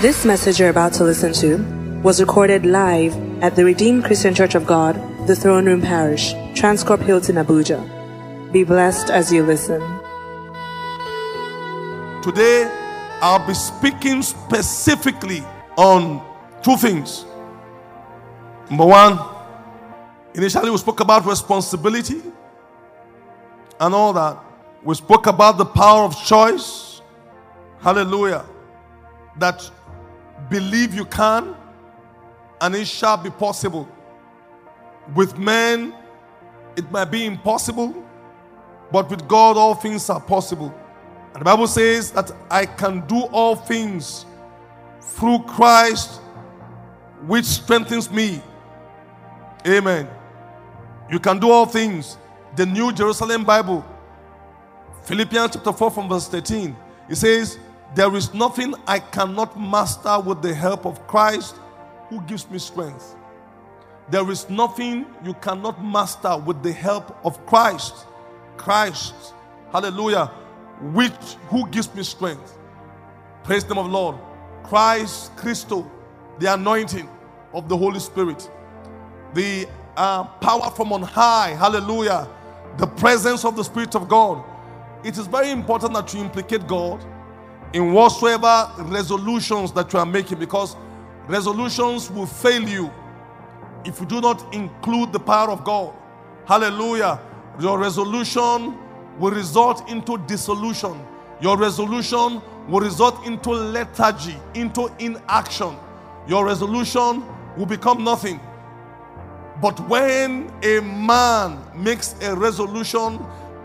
This message you're about to listen to was recorded live at the Redeemed Christian Church of God, the Throne Room Parish, Transcorp Hilton, Abuja. Be blessed as you listen. Today, I'll be speaking specifically on two things. Number one, initially we spoke about responsibility and all that. We spoke about the power of choice. Hallelujah. That believe you can and it shall be possible. With men, it might be impossible, but with God, all things are possible. And the Bible says that I can do all things through Christ, which strengthens me. Amen. You can do all things. The New Jerusalem Bible, Philippians chapter 4, from verse 13, it says, There is nothing I cannot master with the help of Christ who gives me strength. There is nothing you cannot master with the help of Christ. Christ, hallelujah, which who gives me strength. Praise the name of the Lord. Christ, Christo, the anointing of the Holy Spirit, the uh, power from on high, hallelujah, the presence of the Spirit of God. It is very important that you implicate God in whatsoever resolutions that you are making because resolutions will fail you if you do not include the power of God. Hallelujah. Your resolution will result into dissolution. Your resolution will result into lethargy, into inaction. Your resolution will become nothing. But when a man makes a resolution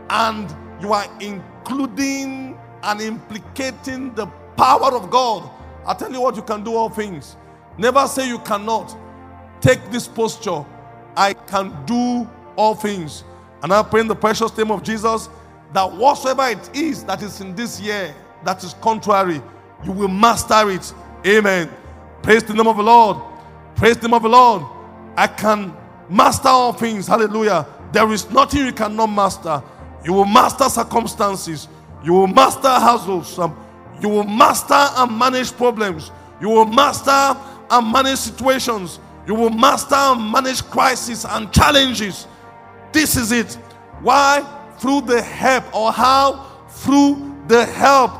and you are including and implicating the power of God, I tell you what, you can do all things. Never say you cannot. Take this posture. I can do all things. And I pray in the precious name of Jesus that whatsoever it is that is in this year that is contrary, you will master it. Amen. Praise the name of the Lord. Praise the name of the Lord. I can master all things. Hallelujah. There is nothing you cannot master. You will master circumstances. You will master households. Um, you will master and manage problems. You will master and manage situations. You will master and manage crises and challenges. This is it. Why? Through the help, or how? Through the help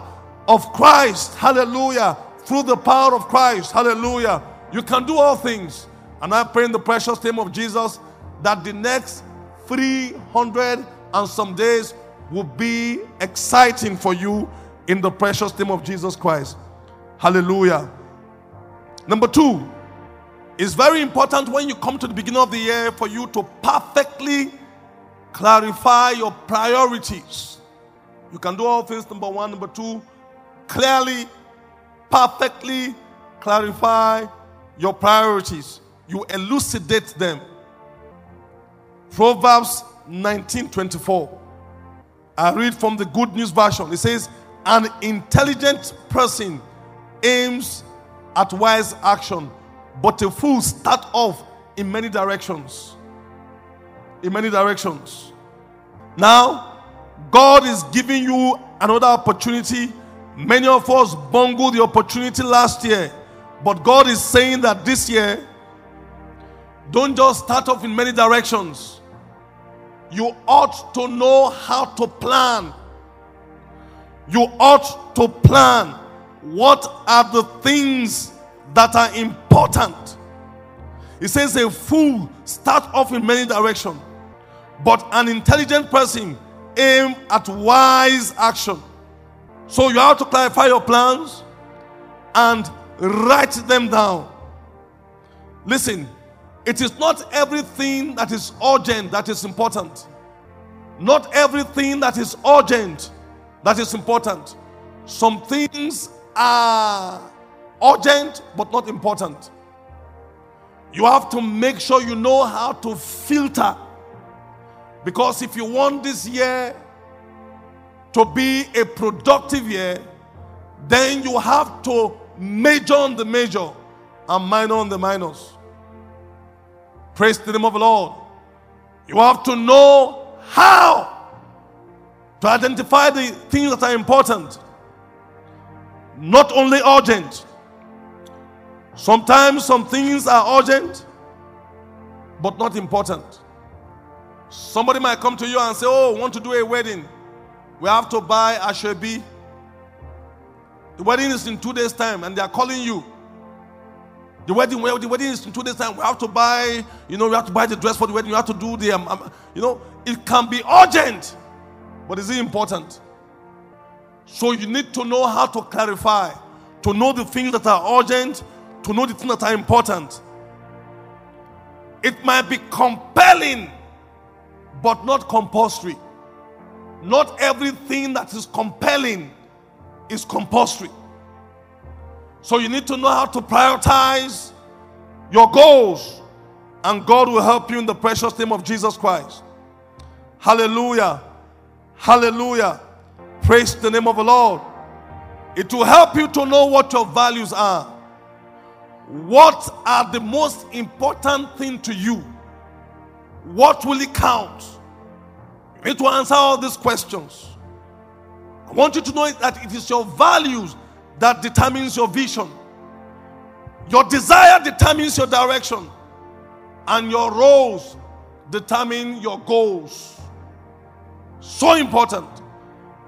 of Christ. Hallelujah. Through the power of Christ. Hallelujah. You can do all things. And I pray in the precious name of Jesus that the next 300 and some days will be exciting for you in the precious name of Jesus Christ. Hallelujah. Number two, it's very important when you come to the beginning of the year for you to perfectly clarify your priorities. You can do all things, number one. Number two, clearly, perfectly clarify your priorities. You elucidate them. Proverbs 19:24. I read from the Good News Version. It says, An intelligent person aims at wise action, but a fool starts off in many directions. In many directions. Now, God is giving you another opportunity. Many of us bungled the opportunity last year, but God is saying that this year, don't just start off in many directions. You ought to know how to plan. You ought to plan what are the things that are important. It says a fool start off in many directions, but an intelligent person aim at wise action. So you have to clarify your plans and write them down. Listen, it is not everything that is urgent that is important. Not everything that is urgent that is important. Some things are urgent but not important. You have to make sure you know how to filter. Because if you want this year to be a productive year, then you have to major on the major and minor on the minors. Praise the name of the Lord. You have to know how to identify the things that are important, not only urgent. Sometimes some things are urgent, but not important. Somebody might come to you and say, Oh, want to do a wedding. We have to buy a. The wedding is in two days' time, and they are calling you. The wedding, well, the wedding is in two days' time. We have to buy, you know, we have to buy the dress for the wedding. You have to do the, um, um, you know, it can be urgent, but is it important? So you need to know how to clarify, to know the things that are urgent, to know the things that are important. It might be compelling, but not compulsory. Not everything that is compelling is compulsory. So you need to know how to prioritize your goals, and God will help you in the precious name of Jesus Christ. Hallelujah. Hallelujah. Praise the name of the Lord. It will help you to know what your values are. What are the most important thing to you? What will it count? You need to answer all these questions. I want you to know that it is your values that determines your vision. Your desire determines your direction. And your roles determine your goals. So important.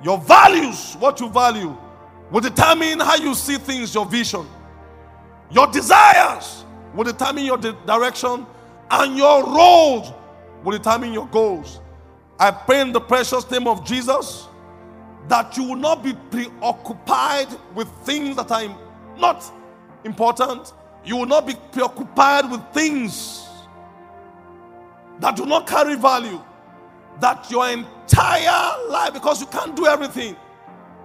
Your values, what you value, will determine how you see things, your vision. Your desires will determine your di- direction, and your roles will determine your goals. I pray in the precious name of Jesus that you will not be preoccupied with things that are not important. You will not be preoccupied with things that do not carry value. That your entire life, because you can't do everything.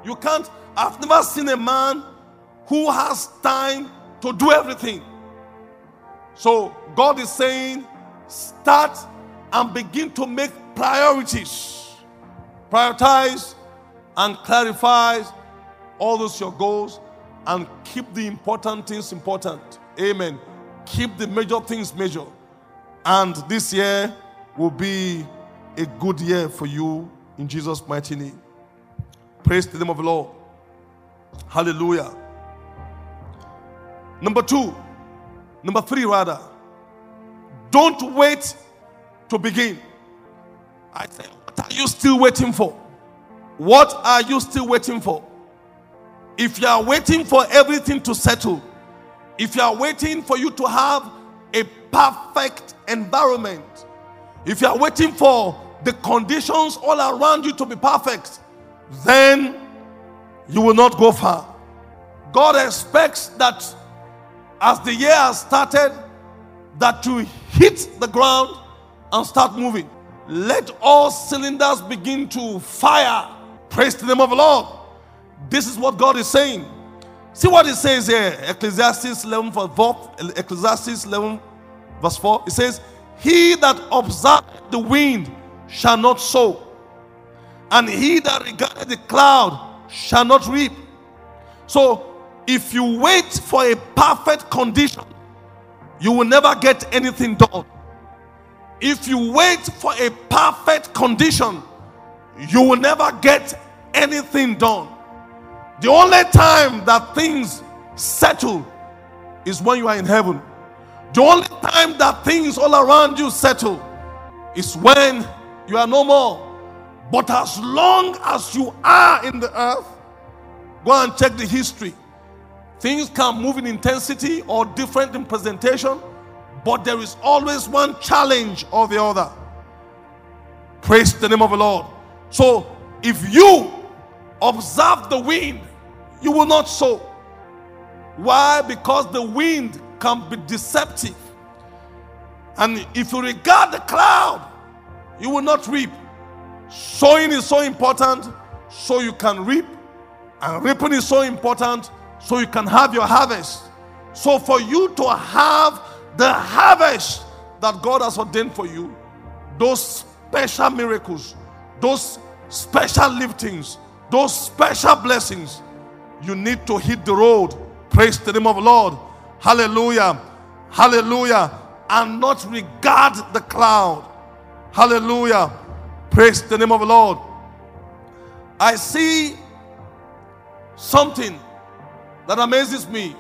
You can't. I've never seen a man who has time to do everything. So God is saying, start and begin to make priorities. Prioritize and clarify all those your goals and keep the important things important. Amen. Keep the major things major. And this year will be a good year for you in Jesus' mighty name. Praise the name of the Lord. Hallelujah. Number two, number three, rather, don't wait to begin. I say, what are you still waiting for? What are you still waiting for? If you are waiting for everything to settle, if you are waiting for you to have a perfect environment, if you are waiting for the conditions all around you to be perfect, then you will not go far. God expects that as the year has started, that you hit the ground and start moving. Let all cylinders begin to fire. Praise the name of the Lord. This is what God is saying. See what it says here, Ecclesiastes 11 verse 4, Ecclesiastes 11 verse 4. It says, He that observed the wind shall not sow, and he that regarded the cloud shall not reap. So if you wait for a perfect condition, you will never get anything done. If you wait for a perfect condition, you will never get anything done. The only time that things settle is when you are in heaven. The only time that things all around you settle is when you are no more. But as long as you are in the earth, go and check the history. Things can move in intensity or different in presentation, but there is always one challenge or the other. Praise the name of the Lord. So, if you observe the wind, you will not sow. Why? Because the wind can be deceptive. And if you regard the cloud, you will not reap. Sowing is so important so you can reap, and reaping is so important so you can have your harvest. So, for you to have the harvest that God has ordained for you, those special miracles, those special liftings, those special blessings, you need to hit the road. Praise the name of the Lord. Hallelujah. Hallelujah. And not regard the cloud. Hallelujah. Praise the name of the Lord. I see something that amazes me.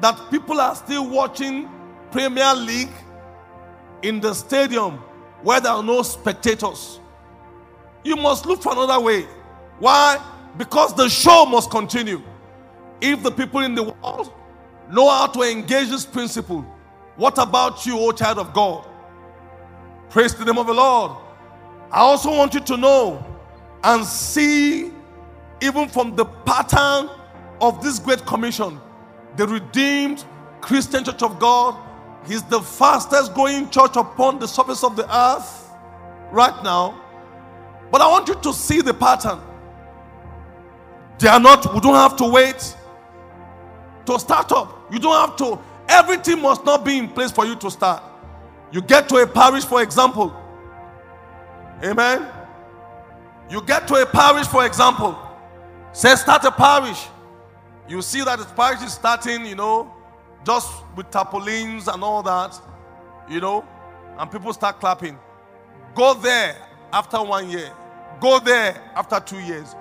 that people are still watching Premier League in the stadium where there are no spectators. You must look for another way. Why? Because the show must continue. If the people in the world know how to engage this principle, what about you, O child of God? Praise the name of the Lord. I also want you to know and see, even from the pattern of this great commission, the redeemed Christian Church of God is the fastest growing church upon the surface of the earth right now. But I want you to see the pattern. They are not, we don't have to wait to start up. You don't have to, everything must not be in place for you to start. You get to a parish, for example. Amen. You get to a parish, for example. Say, start a parish. You see that the parish is starting, you know, just with tarpaulins and all that, you know, and people start clapping. Go there after one year. Go there after two years.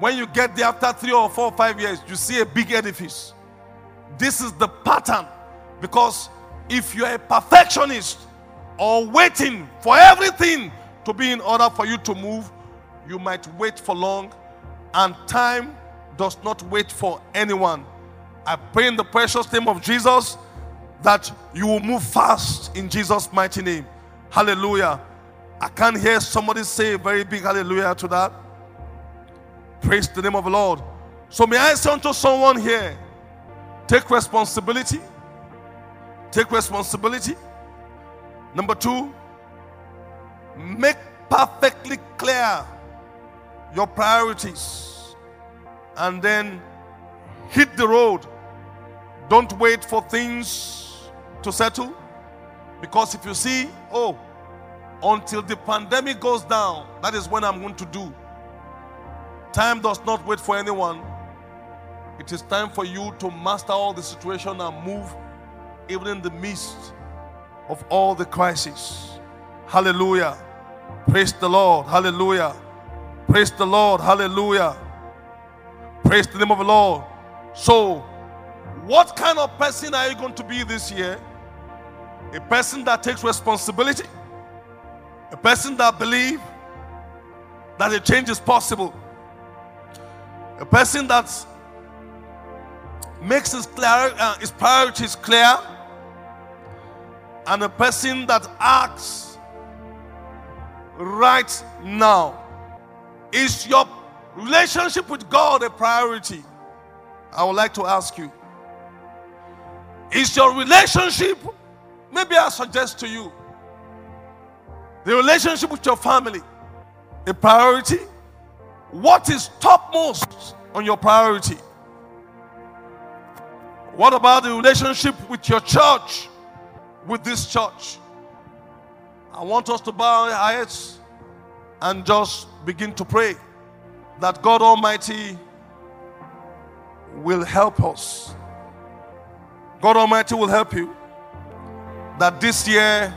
When you get there after three or four or five years, you see a big edifice. This is the pattern. Because if you're a perfectionist or waiting for everything to be in order for you to move, you might wait for long, and time does not wait for anyone. I pray in the precious name of Jesus that you will move fast in Jesus' mighty name. Hallelujah. I can't hear somebody say a very big hallelujah to that. Praise the name of the Lord. So, may I say unto someone here take responsibility. Take responsibility. Number two, make perfectly clear your priorities and then hit the road. Don't wait for things to settle. Because if you see, oh, until the pandemic goes down, that is when I'm going to do. Time does not wait for anyone. It is time for you to master all the situation and move even in the midst of all the crises. Hallelujah. Praise the Lord. Hallelujah. Praise the Lord. Hallelujah. Praise the name of the Lord. So, what kind of person are you going to be this year? A person that takes responsibility a person that believes that a change is possible. A person that makes his, clear, uh, his priorities clear. And a person that acts right now. Is your relationship with God a priority? I would like to ask you. Is your relationship, maybe I suggest to you, the relationship with your family a priority? What is topmost on your priority? What about the relationship with your church, with this church? I want us to bow our heads and just begin to pray that God Almighty will help us. God Almighty will help you. That this year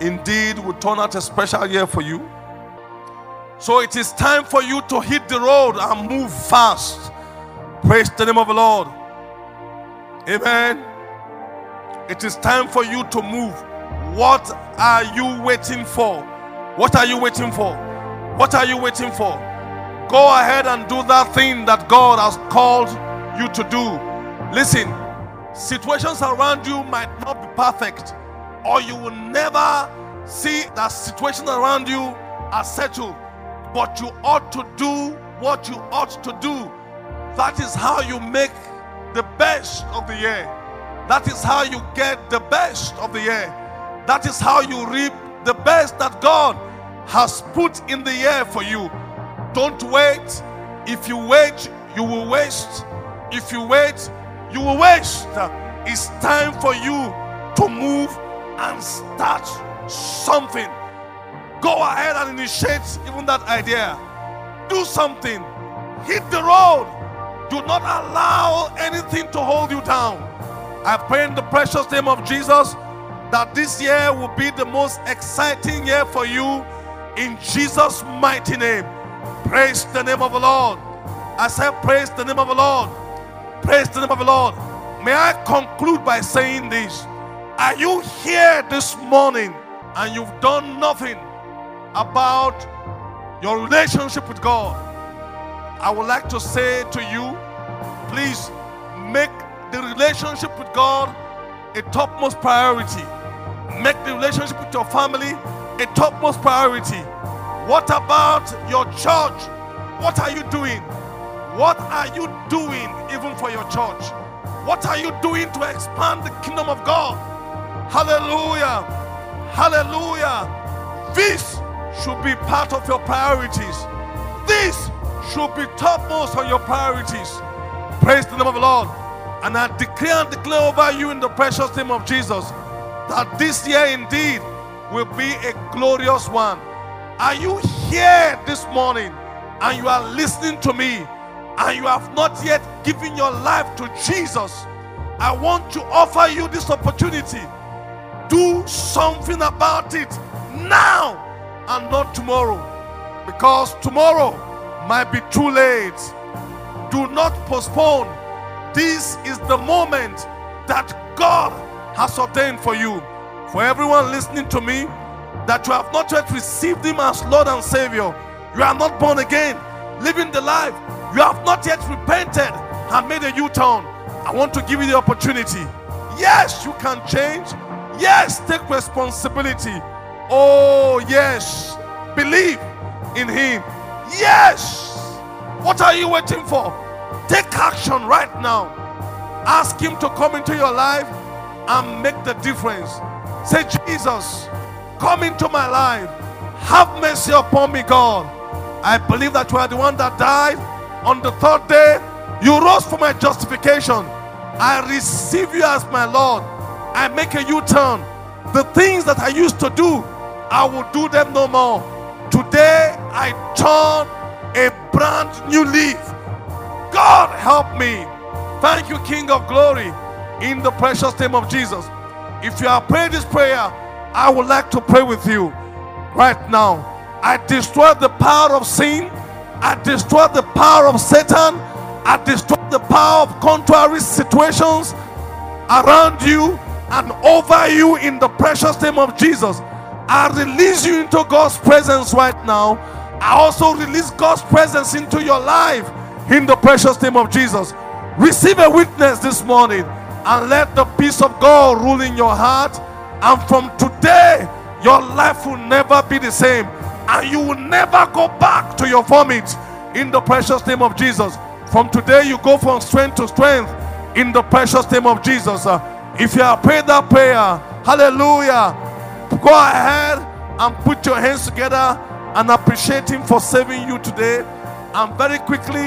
indeed will turn out a special year for you. So it is time for you to hit the road and move fast. Praise the name of the Lord. Amen. It is time for you to move. What are you waiting for? What are you waiting for? What are you waiting for? Go ahead and do that thing that God has called you to do. Listen, situations around you might not be perfect, or you will never see that situation around you are settled. But you ought to do what you ought to do. That is how you make the best of the year. That is how you get the best of the year. That is how you reap the best that God has put in the year for you. Don't wait. If you wait, you will waste. If you wait, you will waste. It's time for you to move and start something. Go ahead and initiate even that idea. Do something. Hit the road. Do not allow anything to hold you down. I pray in the precious name of Jesus that this year will be the most exciting year for you in Jesus' mighty name. Praise the name of the Lord. I said, Praise the name of the Lord. Praise the name of the Lord. May I conclude by saying this. Are you here this morning and you've done nothing about your relationship with God? I would like to say to you, please make the relationship with God a topmost priority. Make the relationship with your family a topmost priority. What about your church? What are you doing? What are you doing even for your church? What are you doing to expand the kingdom of God? Hallelujah. Hallelujah. This should be part of your priorities. This should be topmost on your priorities. Praise the name of the Lord. And I declare and declare over you in the precious name of Jesus that this year indeed will be a glorious one. Are you here this morning and you are listening to me and you have not yet given your life to Jesus? I want to offer you this opportunity. Do something about it now and not tomorrow because tomorrow might be too late. Do not postpone. This is the moment that God has ordained for you. For everyone listening to me, that you have not yet received Him as Lord and Savior, you are not born again, living the life, you have not yet repented and made a U turn. I want to give you the opportunity. Yes, you can change. Yes, take responsibility. Oh, yes, believe in Him. Yes, what are you waiting for? Take action right now. Ask Him to come into your life and make the difference. Say, Jesus, come into my life. Have mercy upon me, God. I believe that you are the one that died. On the third day, you rose for my justification. I receive you as my Lord. I make a U turn. The things that I used to do, I will do them no more. Today, I turn a brand new leaf. God, help me. Thank you, King of Glory, in the precious name of Jesus. If you are praying this prayer, I would like to pray with you right now. I destroy the power of sin. I destroy the power of Satan. I destroy the power of contrary situations around you and over you in the precious name of Jesus. I release you into God's presence right now. I also release God's presence into your life in the precious name of Jesus. Receive a witness this morning and let the peace of God rule in your heart. And from today, your life will never be the same, and you will never go back to your vomit in the precious name of Jesus. From today, you go from strength to strength in the precious name of Jesus. If you have prayed that prayer, hallelujah, go ahead and put your hands together and appreciate Him for saving you today. And very quickly,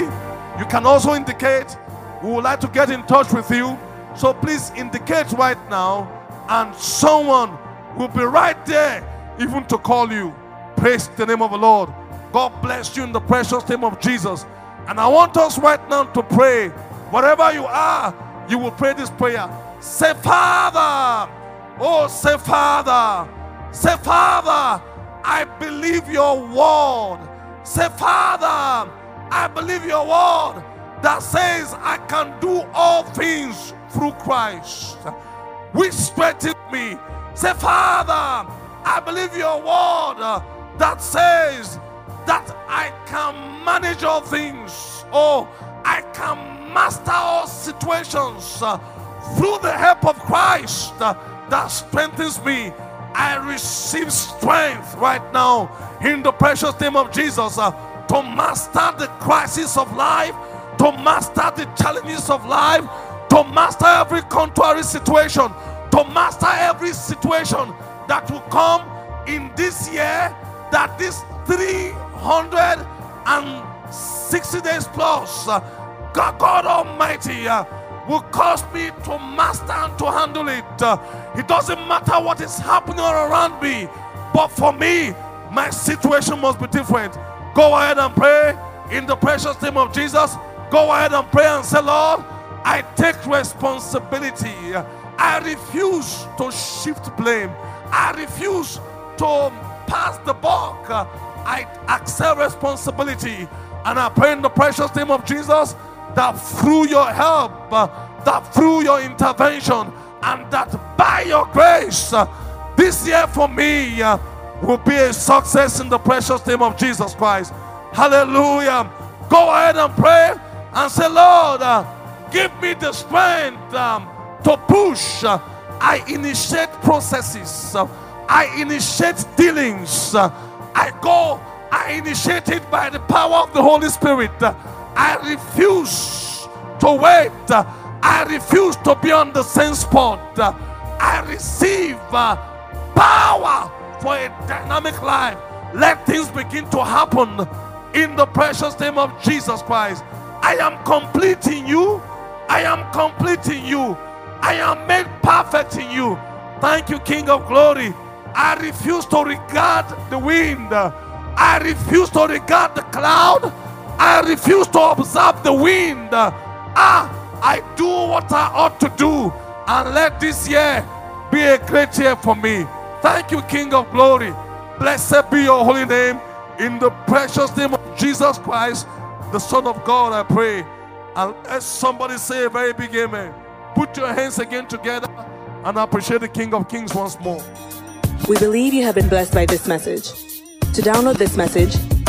you can also indicate we would like to get in touch with you. So please indicate right now, and someone will be right there even to call you. Praise the name of the Lord. God bless you in the precious name of Jesus. And I want us right now to pray. Wherever you are, you will pray this prayer. Say, Father, oh, say, Father, say, Father, I believe your word. Say, Father, I believe your word that says I can do all things through Christ, which strengthens me. Say, Father, I believe your word that says that I can manage all things. Oh, I can master all situations through the help of Christ uh, that strengthens me. I receive strength right now in the precious name of Jesus uh, to master the crisis of life, to master the challenges of life, to master every contrary situation, to master every situation that will come in this year, that this 360 days plus, uh, God, God Almighty uh, will cause me to master and to handle it. Uh, it doesn't matter what is happening around me, but for me, my situation must be different. Go ahead and pray in the precious name of Jesus. Go ahead and pray and say, Lord, I take responsibility. I refuse to shift blame. I refuse to pass the buck. I accept responsibility. And I pray in the precious name of Jesus that through your help, that through your intervention and that by your grace, this year for me will be a success in the precious name of Jesus Christ. Hallelujah. Go ahead and pray and say, Lord, give me the strength um, to push. I initiate processes. I initiate dealings. I go, I initiate it by the power of the Holy Spirit. Uh, I refuse to wait. Uh, I refuse to be on the same spot. I receive power for a dynamic life. Let things begin to happen in the precious name of Jesus Christ. I am complete in you. I am complete in you. I am made perfect in you. Thank you, King of Glory. I refuse to regard the wind. I refuse to regard the cloud. I refuse to observe the wind. Ah, I do what I ought to do. And let this year be a great year for me. Thank you, King of Glory. Blessed be your holy name. In the precious name of Jesus Christ, the Son of God, I pray. And let somebody say a very big amen. Put your hands again together and appreciate the King of Kings once more. We believe you have been blessed by this message. To download this message,